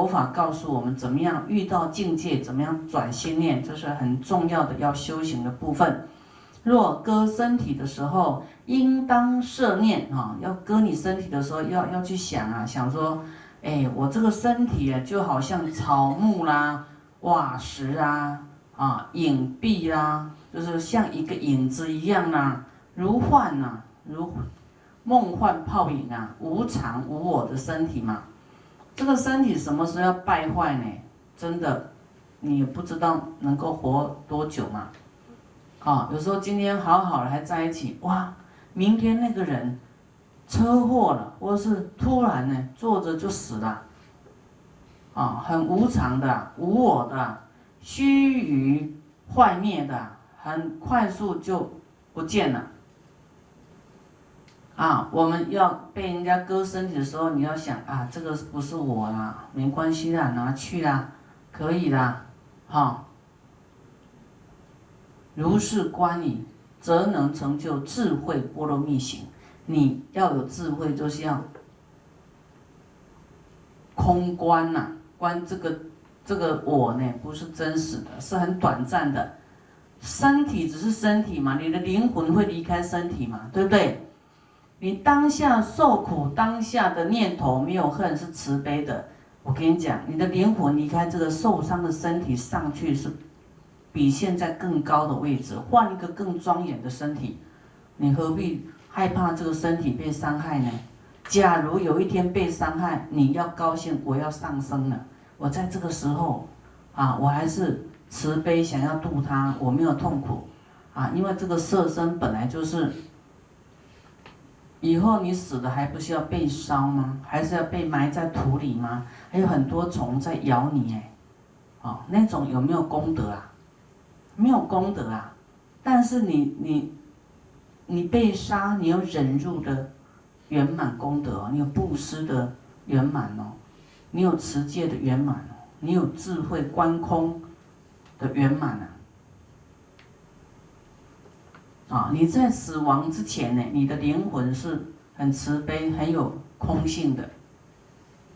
佛法告诉我们怎么样遇到境界，怎么样转心念，这是很重要的要修行的部分。若割身体的时候，应当摄念啊，要割你身体的时候，要要去想啊，想说，哎，我这个身体啊，就好像草木啦、瓦石啊、啊影壁啦，就是像一个影子一样啊，如幻呐，如梦幻泡影啊，无常无我的身体嘛。这个身体什么时候要败坏呢？真的，你也不知道能够活多久嘛。啊，有时候今天好好的还在一起，哇，明天那个人车祸了，或是突然呢坐着就死了，啊，很无常的、无我的、虚于坏灭的，很快速就不见了。啊，我们要被人家割身体的时候，你要想啊，这个不是我啦，没关系啦，拿去啦，可以啦，哈。如是观你，则能成就智慧波罗蜜行。你要有智慧，就是要空观呐，观这个这个我呢，不是真实的，是很短暂的。身体只是身体嘛，你的灵魂会离开身体嘛，对不对？你当下受苦，当下的念头没有恨，是慈悲的。我跟你讲，你的灵魂离开这个受伤的身体上去是。比现在更高的位置，换一个更庄严的身体，你何必害怕这个身体被伤害呢？假如有一天被伤害，你要高兴，我要上升了。我在这个时候，啊，我还是慈悲，想要度他，我没有痛苦，啊，因为这个色身本来就是，以后你死了还不是要被烧吗？还是要被埋在土里吗？还有很多虫在咬你哎，哦，那种有没有功德啊？没有功德啊，但是你你你被杀，你有忍辱的圆满功德，你有布施的圆满哦，你有持戒的圆满哦，你有智慧观空的圆满啊！啊，你在死亡之前呢，你的灵魂是很慈悲、很有空性的，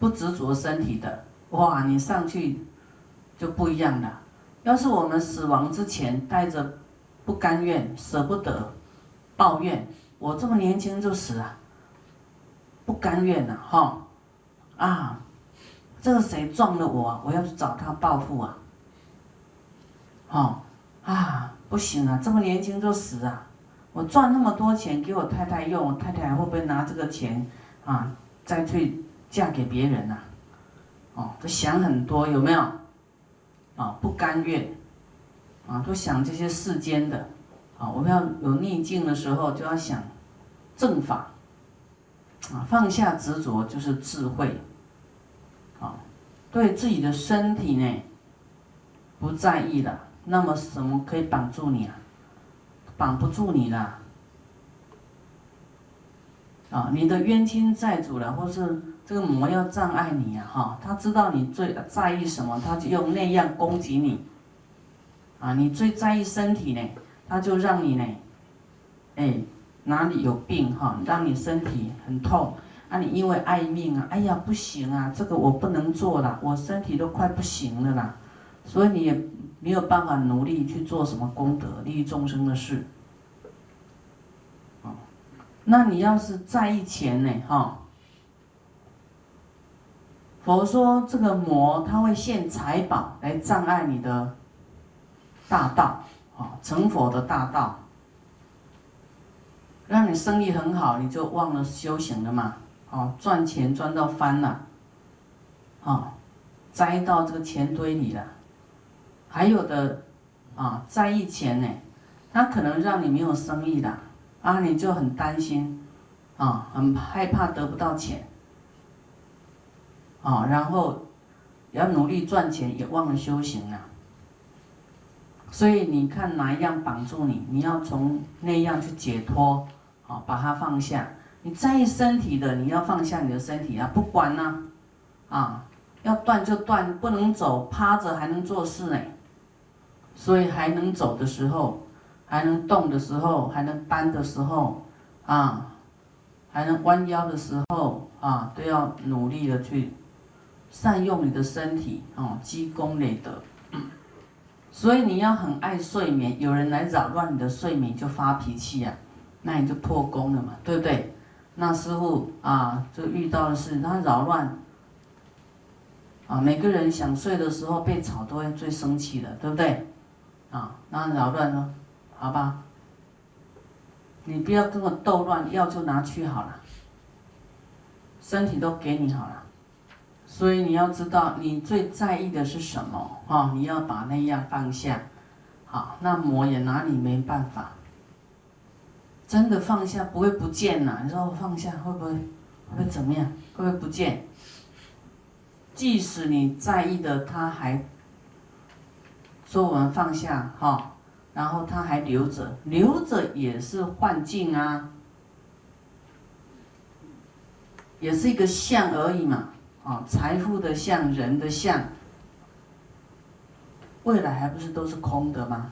不执着身体的，哇，你上去就不一样了。要是我们死亡之前带着不甘愿、舍不得、抱怨，我这么年轻就死了，不甘愿了哈，啊，这个谁撞了我，我要去找他报复啊，哈，啊，不行啊，这么年轻就死啊，我赚那么多钱给我太太用，我太太会不会拿这个钱啊再去嫁给别人呐？哦，都想很多有没有？啊，不甘愿，啊，都想这些世间的，啊，我们要有逆境的时候，就要想正法，啊，放下执着就是智慧，啊，对自己的身体呢不在意了，那么什么可以绑住你啊？绑不住你了，啊，你的冤亲债主了，或是。这个魔要障碍你啊，哈，他知道你最在意什么，他就用那样攻击你。啊，你最在意身体呢，他就让你呢，哎，哪里有病哈，让你身体很痛。啊，你因为爱命啊，哎呀，不行啊，这个我不能做了，我身体都快不行了啦，所以你也没有办法努力去做什么功德、利益众生的事。那你要是在意钱呢，哈？佛说这个魔他会现财宝来障碍你的大道，啊，成佛的大道，让你生意很好，你就忘了修行了嘛，哦，赚钱赚到翻了，啊，栽到这个钱堆里了，还有的啊，在意钱呢，他可能让你没有生意的，啊，你就很担心，啊，很害怕得不到钱。啊，然后要努力赚钱，也忘了修行了。所以你看哪一样绑住你，你要从那样去解脱，啊，把它放下。你在意身体的，你要放下你的身体啊，不管呢，啊，要断就断，不能走，趴着还能做事呢。所以还能走的时候，还能动的时候，还能搬的时候，啊，还能弯腰的时候，啊，都要努力的去。善用你的身体哦，积功累德。所以你要很爱睡眠，有人来扰乱你的睡眠就发脾气啊，那你就破功了嘛，对不对？那师傅啊，就遇到的是他扰乱啊，每个人想睡的时候被吵都会最生气的，对不对？啊，那扰乱了？好吧，你不要跟我斗乱，药就拿去好了，身体都给你好了。所以你要知道，你最在意的是什么啊？你要把那样放下，好，那魔也拿你没办法。真的放下不会不见呐？你说我放下会不会会怎么样？会不会不见？即使你在意的，他还说我们放下哈，然后他还留着，留着也是幻境啊，也是一个相而已嘛。啊，财富的相，人的相，未来还不是都是空的吗？